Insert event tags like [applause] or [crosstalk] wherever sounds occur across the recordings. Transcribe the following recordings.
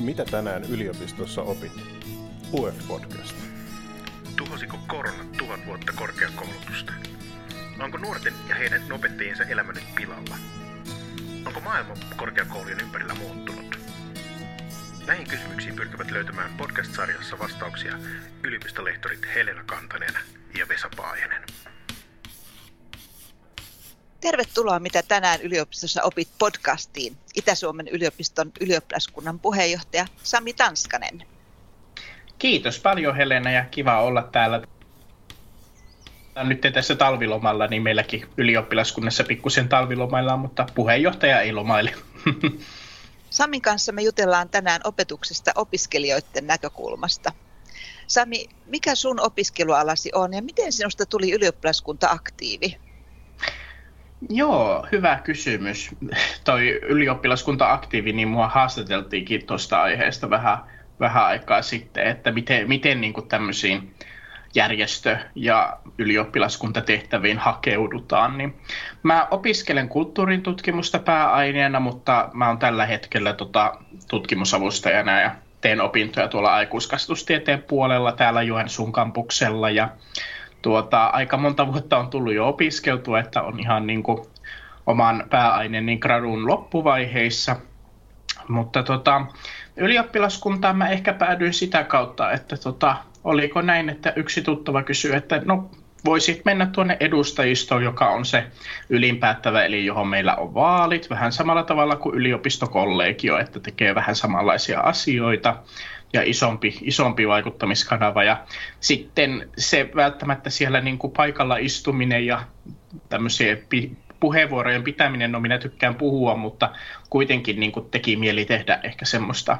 Mitä tänään yliopistossa opit? UF-podcast. Tuhosiko korona tuhat vuotta korkeakoulutusta? Onko nuorten ja heidän opettajiensa elämä nyt pilalla? Onko maailma korkeakoulujen ympärillä muuttunut? Näihin kysymyksiin pyrkivät löytämään podcast-sarjassa vastauksia yliopistolehtorit Helena Kantanen ja Vesa Paajanen. Tervetuloa Mitä tänään yliopistossa opit podcastiin. Itä-Suomen yliopiston ylioppilaskunnan puheenjohtaja Sami Tanskanen. Kiitos paljon Helena ja kiva olla täällä. Nyt tässä talvilomalla, niin meilläkin ylioppilaskunnassa pikkusen talvilomaillaan, mutta puheenjohtaja ei lomaile. [laughs] Samin kanssa me jutellaan tänään opetuksesta opiskelijoiden näkökulmasta. Sami, mikä sun opiskelualasi on ja miten sinusta tuli ylioppilaskunta-aktiivi? Joo, hyvä kysymys. Toi ylioppilaskunta-aktiivi, niin mua haastateltiinkin tuosta aiheesta vähän, vähän aikaa sitten, että miten, miten niin tämmöisiin järjestö- ja ylioppilaskuntatehtäviin hakeudutaan. Niin mä opiskelen kulttuurin tutkimusta pääaineena, mutta mä oon tällä hetkellä tota, tutkimusavustajana ja teen opintoja tuolla aikuiskasvatustieteen puolella täällä Joensuun kampuksella ja tuota, aika monta vuotta on tullut jo opiskeltua, että on ihan niin kuin oman pääaineen niin gradun loppuvaiheissa. Mutta tota, ylioppilaskuntaan mä ehkä päädyin sitä kautta, että tota, oliko näin, että yksi tuttava kysyi, että no voisit mennä tuonne edustajistoon, joka on se ylinpäättävä, eli johon meillä on vaalit, vähän samalla tavalla kuin yliopistokollegio, että tekee vähän samanlaisia asioita ja isompi, isompi vaikuttamiskanava. Ja sitten se välttämättä siellä niin kuin paikalla istuminen ja tämmöisiä puheenvuorojen pitäminen, no minä tykkään puhua, mutta kuitenkin niin kuin teki mieli tehdä ehkä semmoista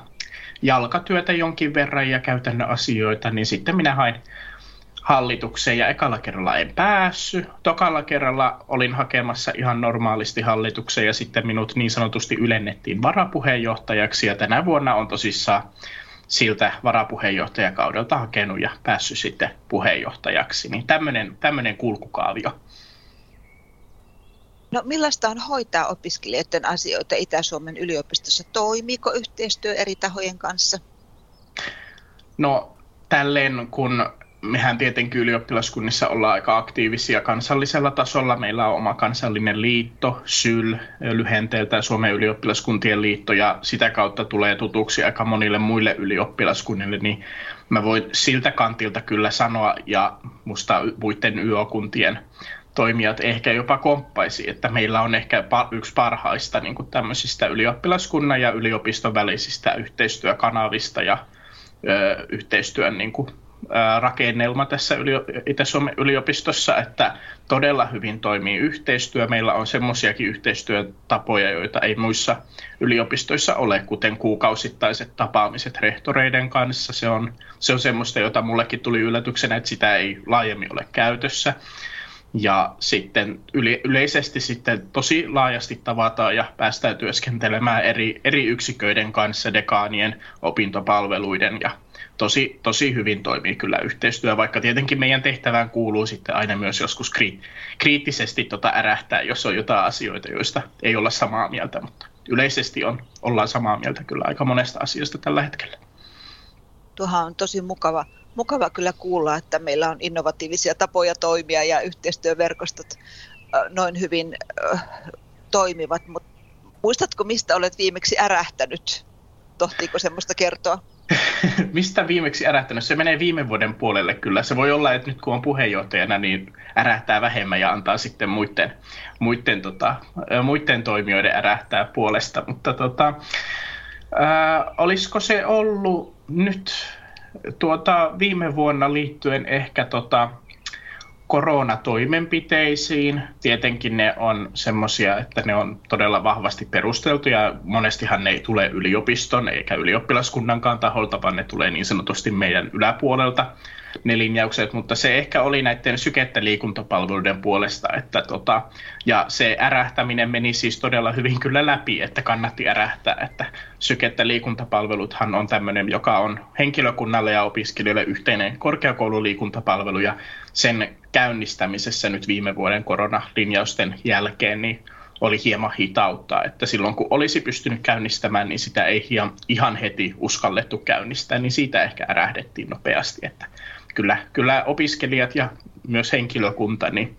jalkatyötä jonkin verran ja käytännön asioita, niin sitten minä hain hallitukseen ja ekalla kerralla en päässyt. Tokalla kerralla olin hakemassa ihan normaalisti hallitukseen ja sitten minut niin sanotusti ylennettiin varapuheenjohtajaksi ja tänä vuonna on tosissaan siltä varapuheenjohtajakaudelta hakenut ja päässyt sitten puheenjohtajaksi. Niin tämmöinen, tämmöinen kulkukaavio. No millaista on hoitaa opiskelijoiden asioita Itä-Suomen yliopistossa? Toimiiko yhteistyö eri tahojen kanssa? No tälleen kun mehän tietenkin ylioppilaskunnissa ollaan aika aktiivisia kansallisella tasolla. Meillä on oma kansallinen liitto, SYL, lyhenteeltä Suomen ylioppilaskuntien liitto, ja sitä kautta tulee tutuksi aika monille muille ylioppilaskunnille, niin mä voin siltä kantilta kyllä sanoa, ja musta muiden YO-kuntien toimijat ehkä jopa komppaisi, että meillä on ehkä yksi parhaista niin kuin tämmöisistä ylioppilaskunnan ja yliopiston välisistä yhteistyökanavista ja ö, yhteistyön niin kuin, rakennelma tässä Itä-Suomen yliopistossa, että todella hyvin toimii yhteistyö. Meillä on semmoisiakin yhteistyötapoja, joita ei muissa yliopistoissa ole, kuten kuukausittaiset tapaamiset rehtoreiden kanssa. Se on, se on semmoista, jota mullekin tuli yllätyksenä, että sitä ei laajemmin ole käytössä. Ja sitten yle, yleisesti sitten tosi laajasti tavataan ja päästään työskentelemään eri, eri yksiköiden kanssa, dekaanien, opintopalveluiden ja tosi, tosi hyvin toimii kyllä yhteistyö, vaikka tietenkin meidän tehtävään kuuluu sitten aina myös joskus kri, kriittisesti tota ärähtää, jos on jotain asioita, joista ei olla samaa mieltä, mutta yleisesti on, ollaan samaa mieltä kyllä aika monesta asiasta tällä hetkellä. Tuohan on tosi mukava, mukava kyllä kuulla, että meillä on innovatiivisia tapoja toimia ja yhteistyöverkostot noin hyvin toimivat, mutta muistatko, mistä olet viimeksi ärähtänyt? Tohtiiko semmoista kertoa? [laughs] Mistä viimeksi ärähtänyt? Se menee viime vuoden puolelle kyllä. Se voi olla, että nyt kun on puheenjohtajana, niin ärähtää vähemmän ja antaa sitten muiden, muiden, tota, muiden toimijoiden ärähtää puolesta. Mutta tota, ää, olisiko se ollut nyt tuota, viime vuonna liittyen ehkä tota, koronatoimenpiteisiin. Tietenkin ne on semmoisia, että ne on todella vahvasti perusteltuja. Monestihan ne ei tule yliopiston eikä ylioppilaskunnankaan taholta, vaan ne tulee niin sanotusti meidän yläpuolelta ne linjaukset, mutta se ehkä oli näiden sykettä liikuntapalveluiden puolesta, että tota, ja se ärähtäminen meni siis todella hyvin kyllä läpi, että kannatti ärähtää, että sykettä liikuntapalveluthan on tämmöinen, joka on henkilökunnalle ja opiskelijoille yhteinen korkeakoululiikuntapalvelu, ja sen käynnistämisessä nyt viime vuoden koronalinjausten jälkeen, niin oli hieman hitautta, että silloin kun olisi pystynyt käynnistämään, niin sitä ei ihan heti uskallettu käynnistää, niin siitä ehkä ärähdettiin nopeasti, että kyllä, kyllä opiskelijat ja myös henkilökunta niin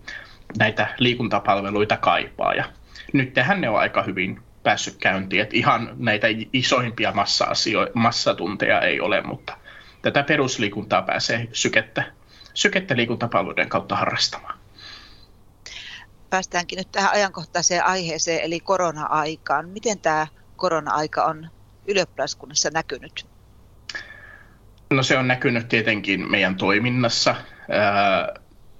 näitä liikuntapalveluita kaipaa ja nyt tähän ne on aika hyvin päässyt käyntiin, että ihan näitä isoimpia massa massatunteja ei ole, mutta tätä perusliikuntaa pääsee sykettä, sykettä liikuntapalveluiden kautta harrastamaan päästäänkin nyt tähän ajankohtaiseen aiheeseen, eli korona-aikaan. Miten tämä korona-aika on ylioppilaskunnassa näkynyt? No se on näkynyt tietenkin meidän toiminnassa.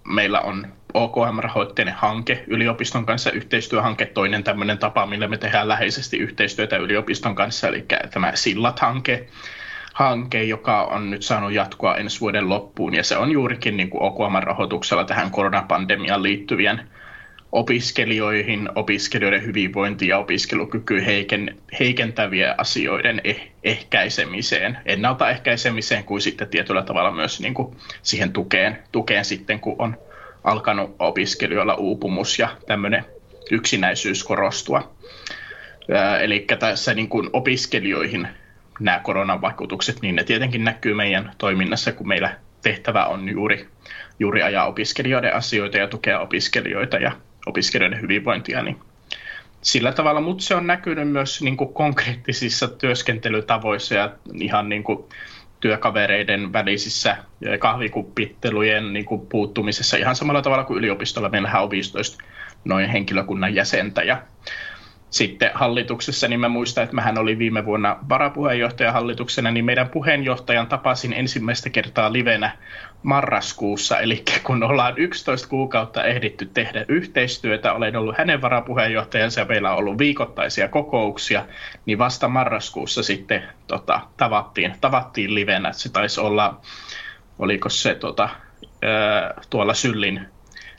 Meillä on OKM-rahoitteinen hanke yliopiston kanssa, yhteistyöhanke, toinen tämmöinen tapa, millä me tehdään läheisesti yhteistyötä yliopiston kanssa, eli tämä Sillat-hanke, hanke, joka on nyt saanut jatkoa ensi vuoden loppuun, ja se on juurikin niin kuin OKM-rahoituksella tähän koronapandemiaan liittyvien opiskelijoihin, opiskelijoiden hyvinvointi ja opiskelukyky heiken, heikentäviä asioiden eh, ehkäisemiseen, ennaltaehkäisemiseen kuin sitten tietyllä tavalla myös niin kuin siihen tukeen, tukeen sitten, kun on alkanut opiskelijoilla uupumus ja tämmöinen yksinäisyys korostua. Eli tässä niin kuin opiskelijoihin nämä koronan vaikutukset, niin ne tietenkin näkyy meidän toiminnassa, kun meillä tehtävä on juuri, juuri ajaa opiskelijoiden asioita ja tukea opiskelijoita ja opiskelijoiden hyvinvointia, niin sillä tavalla, mutta se on näkynyt myös niin kuin konkreettisissa työskentelytavoissa ja ihan niin kuin työkavereiden välisissä kahvikuppittelujen niin kuin puuttumisessa ihan samalla tavalla kuin yliopistolla. Meillähän on 15 noin henkilökunnan jäsentä ja sitten hallituksessa, niin mä muistan, että mähän olin viime vuonna varapuheenjohtaja hallituksena, niin meidän puheenjohtajan tapasin ensimmäistä kertaa livenä marraskuussa, eli kun ollaan 11 kuukautta ehditty tehdä yhteistyötä, olen ollut hänen varapuheenjohtajansa ja meillä on ollut viikoittaisia kokouksia, niin vasta marraskuussa sitten tota, tavattiin, tavattiin livenä. Se taisi olla, oliko se tota, tuolla Syllin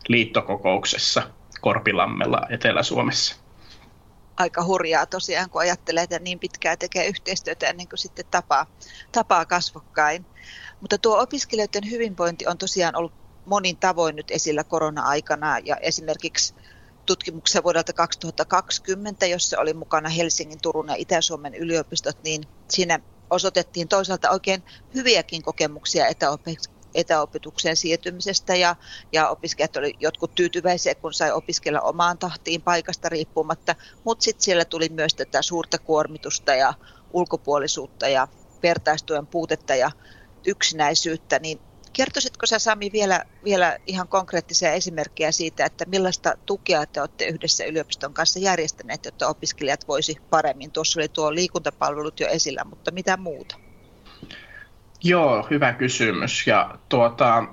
liittokokouksessa Korpilammella Etelä-Suomessa aika hurjaa tosiaan, kun ajattelee, että niin pitkään tekee yhteistyötä ennen kuin sitten tapaa, tapaa kasvokkain. Mutta tuo opiskelijoiden hyvinvointi on tosiaan ollut monin tavoin nyt esillä korona-aikana ja esimerkiksi tutkimuksen vuodelta 2020, jossa oli mukana Helsingin, Turun ja Itä-Suomen yliopistot, niin siinä osoitettiin toisaalta oikein hyviäkin kokemuksia etäopetukseen siirtymisestä ja, ja opiskelijat oli jotkut tyytyväisiä, kun sai opiskella omaan tahtiin paikasta riippumatta, mutta sitten siellä tuli myös tätä suurta kuormitusta ja ulkopuolisuutta ja vertaistuen puutetta ja yksinäisyyttä, niin kertoisitko sä Sami vielä, vielä ihan konkreettisia esimerkkejä siitä, että millaista tukea te olette yhdessä yliopiston kanssa järjestäneet, jotta opiskelijat voisi paremmin? Tuossa oli tuo liikuntapalvelut jo esillä, mutta mitä muuta? Joo, hyvä kysymys. Ja tuota,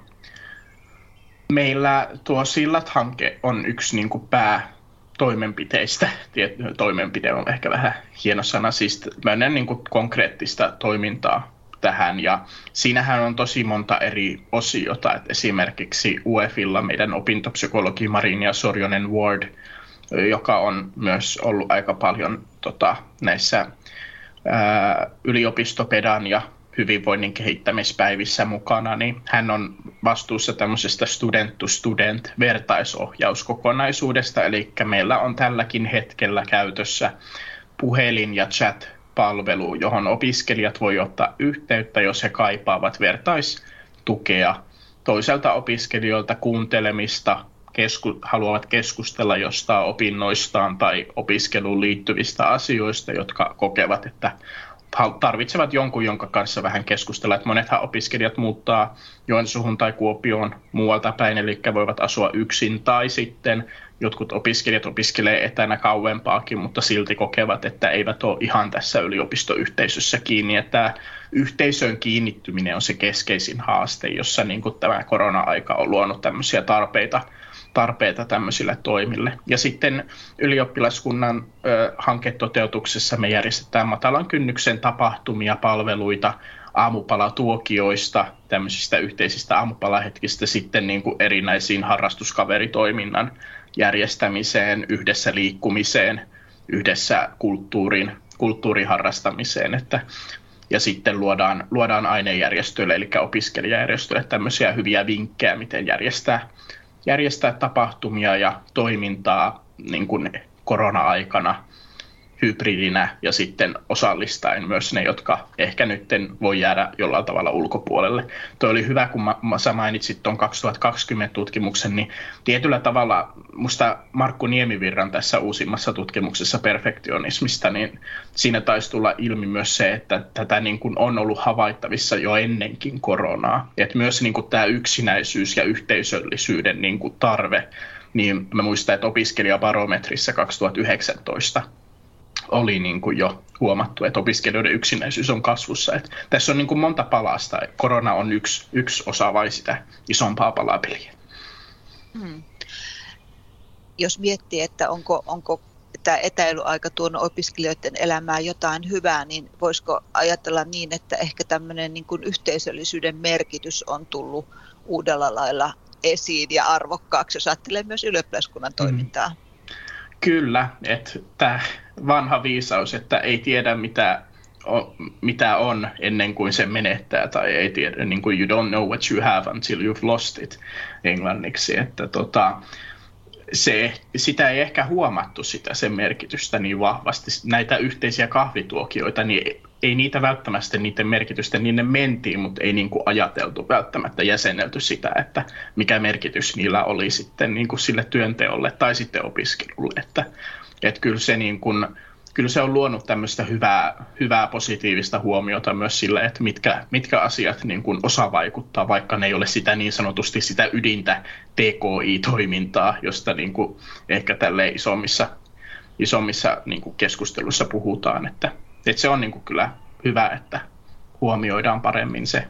meillä tuo Sillat-hanke on yksi niin kuin pää toimenpiteistä. Toimenpide on ehkä vähän hieno sana, siis niin kuin konkreettista toimintaa tähän. Ja siinähän on tosi monta eri osiota. että esimerkiksi UEFilla meidän opintopsykologi Marinia Sorjonen Ward, joka on myös ollut aika paljon tota, näissä ää, yliopistopedan ja hyvinvoinnin kehittämispäivissä mukana, niin hän on vastuussa tämmöisestä student-to-student vertaisohjauskokonaisuudesta, eli meillä on tälläkin hetkellä käytössä puhelin- ja chat-palvelu, johon opiskelijat voi ottaa yhteyttä, jos he kaipaavat vertaistukea. Toiselta opiskelijoilta kuuntelemista, kesku, haluavat keskustella jostain opinnoistaan tai opiskeluun liittyvistä asioista, jotka kokevat, että tarvitsevat jonkun, jonka kanssa vähän keskustella. Että monethan opiskelijat muuttaa Joensuuhun tai Kuopioon muualta päin, eli voivat asua yksin, tai sitten jotkut opiskelijat opiskelee etänä kauempaakin, mutta silti kokevat, että eivät ole ihan tässä yliopistoyhteisössä kiinni. Että tämä yhteisöön kiinnittyminen on se keskeisin haaste, jossa niin kuin tämä korona-aika on luonut tämmöisiä tarpeita – tarpeita tämmöisille toimille. Ja sitten ylioppilaskunnan ö, hanketoteutuksessa me järjestetään matalan kynnyksen tapahtumia, palveluita, aamupalatuokioista, tämmöisistä yhteisistä aamupalahetkistä sitten niin kuin erinäisiin harrastuskaveritoiminnan järjestämiseen, yhdessä liikkumiseen, yhdessä kulttuurin, kulttuuriharrastamiseen, että ja sitten luodaan, luodaan ainejärjestöille, eli opiskelijajärjestöille tämmöisiä hyviä vinkkejä, miten järjestää järjestää tapahtumia ja toimintaa niin kuin korona-aikana hybridinä ja sitten osallistaen myös ne, jotka ehkä nyt voi jäädä jollain tavalla ulkopuolelle. Tuo oli hyvä, kun mä, sä mainitsit tuon 2020 tutkimuksen, niin tietyllä tavalla musta Markku Niemivirran tässä uusimmassa tutkimuksessa perfektionismista, niin siinä taisi tulla ilmi myös se, että tätä niin kuin on ollut havaittavissa jo ennenkin koronaa. Että myös niin kuin tämä yksinäisyys ja yhteisöllisyyden niin kuin tarve niin mä muistan, että opiskelijabarometrissa 2019 oli niin kuin jo huomattu, että opiskelijoiden yksinäisyys on kasvussa. Että tässä on niin kuin monta palasta. Korona on yksi, yksi osa vai sitä isompaa palapeliä. Hmm. Jos miettii, että onko, onko tämä etäilyaika tuonut opiskelijoiden elämään jotain hyvää, niin voisiko ajatella niin, että ehkä tämmöinen niin kuin yhteisöllisyyden merkitys on tullut uudella lailla esiin ja arvokkaaksi, jos ajattelee myös ylioppilaskunnan toimintaa? Hmm. Kyllä, että vanha viisaus, että ei tiedä mitä on, mitä on ennen kuin se menettää, tai ei tiedä, niin kuin you don't know what you have until you've lost it englanniksi, että tota, se, sitä ei ehkä huomattu sitä sen merkitystä niin vahvasti. Näitä yhteisiä kahvituokioita, niin ei niitä välttämättä niiden merkitystä, niin ne mentiin, mutta ei niin kuin ajateltu välttämättä jäsenelty sitä, että mikä merkitys niillä oli sitten niin kuin sille työnteolle tai sitten opiskelulle. Että, että kyllä se niin kuin, kyllä se on luonut tämmöistä hyvää, hyvää positiivista huomiota myös sille, että mitkä, mitkä asiat niin kuin osa vaikuttaa, vaikka ne ei ole sitä niin sanotusti sitä ydintä TKI-toimintaa, josta niin kuin ehkä tälle isommissa, isommissa niin kuin keskustelussa puhutaan, että, että se on niin kuin kyllä hyvä, että huomioidaan paremmin se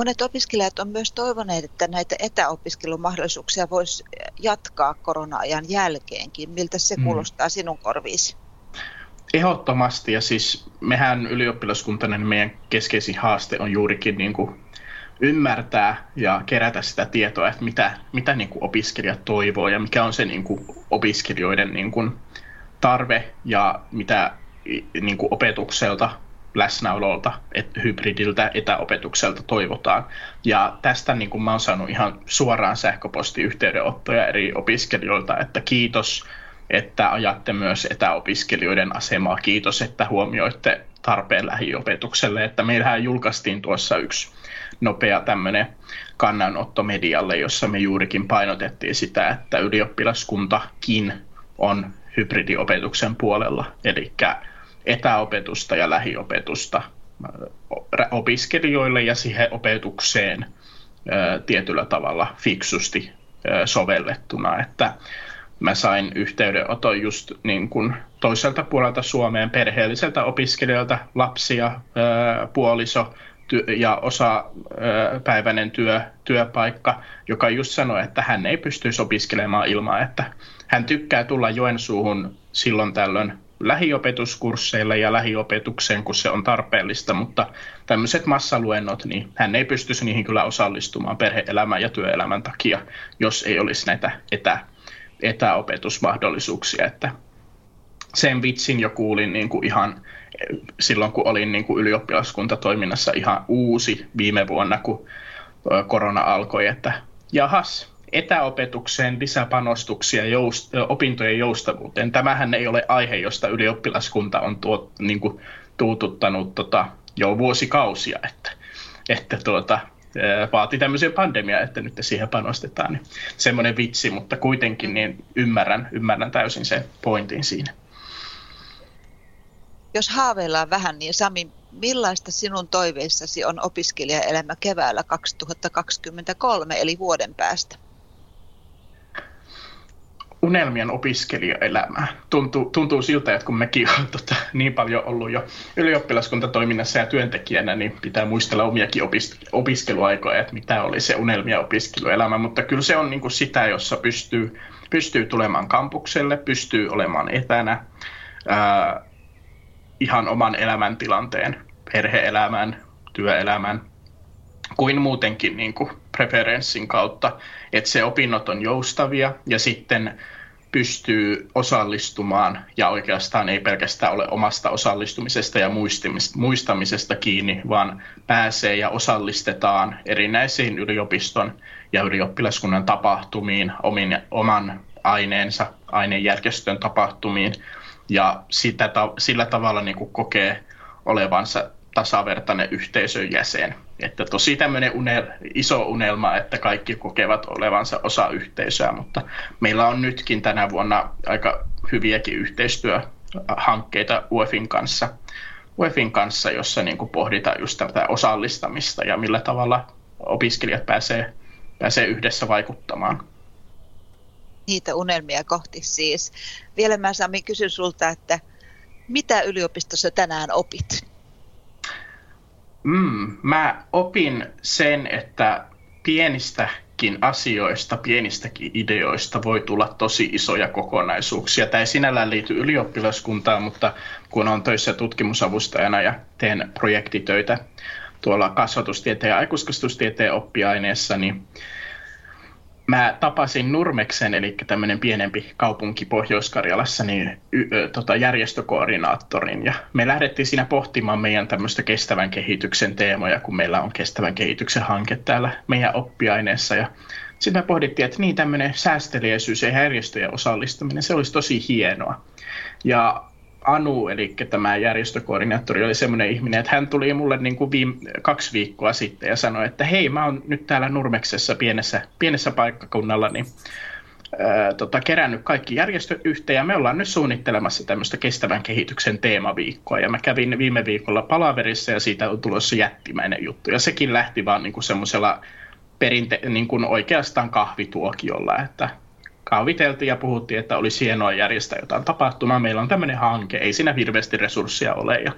Monet opiskelijat on myös toivoneet, että näitä etäopiskelumahdollisuuksia voisi jatkaa korona-ajan jälkeenkin. Miltä se mm. kuulostaa sinun korviisi? Ehdottomasti, ja siis mehän ylioppilaskuntana, niin meidän keskeisin haaste on juurikin niin kuin ymmärtää ja kerätä sitä tietoa, että mitä, mitä niin kuin opiskelijat toivoo ja mikä on se niin kuin opiskelijoiden niin kuin tarve ja mitä niin kuin opetukselta läsnäololta, et, hybridiltä etäopetukselta toivotaan. Ja tästä niin kuin mä oon saanut ihan suoraan sähköpostiyhteydenottoja eri opiskelijoilta, että kiitos, että ajatte myös etäopiskelijoiden asemaa. Kiitos, että huomioitte tarpeen lähiopetukselle. Että meillähän julkaistiin tuossa yksi nopea tämmöinen kannanotto medialle, jossa me juurikin painotettiin sitä, että ylioppilaskuntakin on hybridiopetuksen puolella. Eli etäopetusta ja lähiopetusta opiskelijoille ja siihen opetukseen tietyllä tavalla fiksusti sovellettuna, että mä sain yhteydenoton just niin kuin toiselta puolelta Suomeen perheelliseltä opiskelijalta, lapsia, puoliso ja osa päiväinen työ, työpaikka, joka just sanoi, että hän ei pystyisi opiskelemaan ilman, että hän tykkää tulla Joensuuhun silloin tällöin lähiopetuskursseille ja lähiopetukseen, kun se on tarpeellista, mutta tämmöiset massaluennot, niin hän ei pystyisi niihin kyllä osallistumaan perhe-elämän ja työelämän takia, jos ei olisi näitä etä, etäopetusmahdollisuuksia. Että sen vitsin jo kuulin niin kuin ihan silloin, kun olin niin kuin ylioppilaskuntatoiminnassa ihan uusi viime vuonna, kun korona alkoi, että jahas, etäopetukseen lisäpanostuksia joust, opintojen joustavuuteen. Tämähän ei ole aihe, josta ylioppilaskunta on tuo, niin kuin, tuututtanut tota, jo vuosikausia, että, että tuota, vaati tämmöisen pandemia, että nyt siihen panostetaan. Niin semmoinen vitsi, mutta kuitenkin niin ymmärrän, ymmärrän täysin sen pointin siinä. Jos haaveillaan vähän, niin Sami, millaista sinun toiveissasi on opiskelijaelämä keväällä 2023, eli vuoden päästä? Unelmien opiskelijaelämää. Tuntuu, tuntuu siltä, että kun mekin on [laughs] tota, niin paljon ollut jo ylioppilaskuntatoiminnassa ja työntekijänä, niin pitää muistella omiakin opis, opiskeluaikoja, että mitä oli se unelmia opiskeluelämä. Mutta kyllä se on niin kuin sitä, jossa pystyy, pystyy tulemaan kampukselle, pystyy olemaan etänä, ää, ihan oman elämäntilanteen, perheelämän, työelämän, kuin muutenkin niin kuin preferenssin kautta, että se opinnot on joustavia ja sitten pystyy osallistumaan ja oikeastaan ei pelkästään ole omasta osallistumisesta ja muistamisesta kiinni, vaan pääsee ja osallistetaan erinäisiin yliopiston ja ylioppilaskunnan tapahtumiin omin, oman aineensa ainejärjestön tapahtumiin ja sitä, sillä tavalla niin kuin kokee olevansa tasavertainen yhteisön jäsen. Että tosi tämmöinen unel, iso unelma, että kaikki kokevat olevansa osa yhteisöä, mutta meillä on nytkin tänä vuonna aika hyviäkin yhteistyöhankkeita UEFin kanssa, UEFin kanssa jossa niin kuin pohditaan just tätä osallistamista ja millä tavalla opiskelijat pääsee, pääsee yhdessä vaikuttamaan. Niitä unelmia kohti siis. Vielä mä Sami kysyn sulta, että mitä yliopistossa tänään opit? Mm, mä opin sen, että pienistäkin asioista, pienistäkin ideoista voi tulla tosi isoja kokonaisuuksia. Tämä ei sinällään liity ylioppilaskuntaan, mutta kun on töissä tutkimusavustajana ja teen projektitöitä tuolla kasvatustieteen ja aikuiskasvatustieteen oppiaineessa, niin mä tapasin Nurmeksen, eli tämmöinen pienempi kaupunki Pohjois-Karjalassa, niin y, ö, tota, järjestökoordinaattorin. Ja me lähdettiin siinä pohtimaan meidän tämmöistä kestävän kehityksen teemoja, kun meillä on kestävän kehityksen hanke täällä meidän oppiaineessa. Ja sitten me pohdittiin, että niin tämmöinen säästeliäisyys ja järjestöjen osallistuminen, se olisi tosi hienoa. Ja Anu, eli tämä järjestökoordinaattori, oli semmoinen ihminen, että hän tuli mulle niin kuin viime, kaksi viikkoa sitten ja sanoi, että hei, mä oon nyt täällä Nurmeksessa pienessä, pienessä paikkakunnalla, niin ää, tota, kerännyt kaikki järjestöt yhteen ja me ollaan nyt suunnittelemassa tämmöistä kestävän kehityksen teemaviikkoa. Ja mä kävin viime viikolla palaverissa ja siitä on tulossa jättimäinen juttu. Ja sekin lähti vaan niin kuin semmoisella perinte- niin kuin oikeastaan kahvituokiolla, että kaaviteltiin ja puhuttiin, että olisi hienoa järjestää jotain tapahtumaa. Meillä on tämmöinen hanke, ei siinä hirveästi resursseja ole ja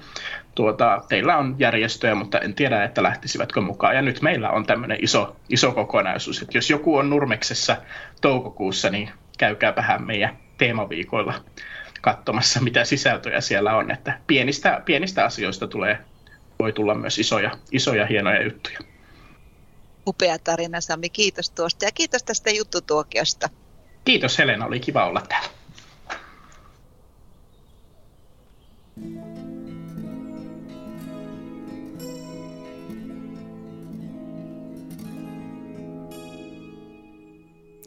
tuota, teillä on järjestöjä, mutta en tiedä, että lähtisivätkö mukaan. Ja nyt meillä on tämmöinen iso, iso kokonaisuus, että jos joku on Nurmeksessa toukokuussa, niin käykääpähän meidän teemaviikoilla katsomassa, mitä sisältöjä siellä on. Että pienistä, pienistä asioista tulee, voi tulla myös isoja, isoja hienoja juttuja. Upea tarina Sami, kiitos tuosta ja kiitos tästä juttutuokiosta. Kiitos Helena, oli kiva olla täällä.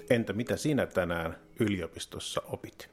Entä mitä sinä tänään yliopistossa opit?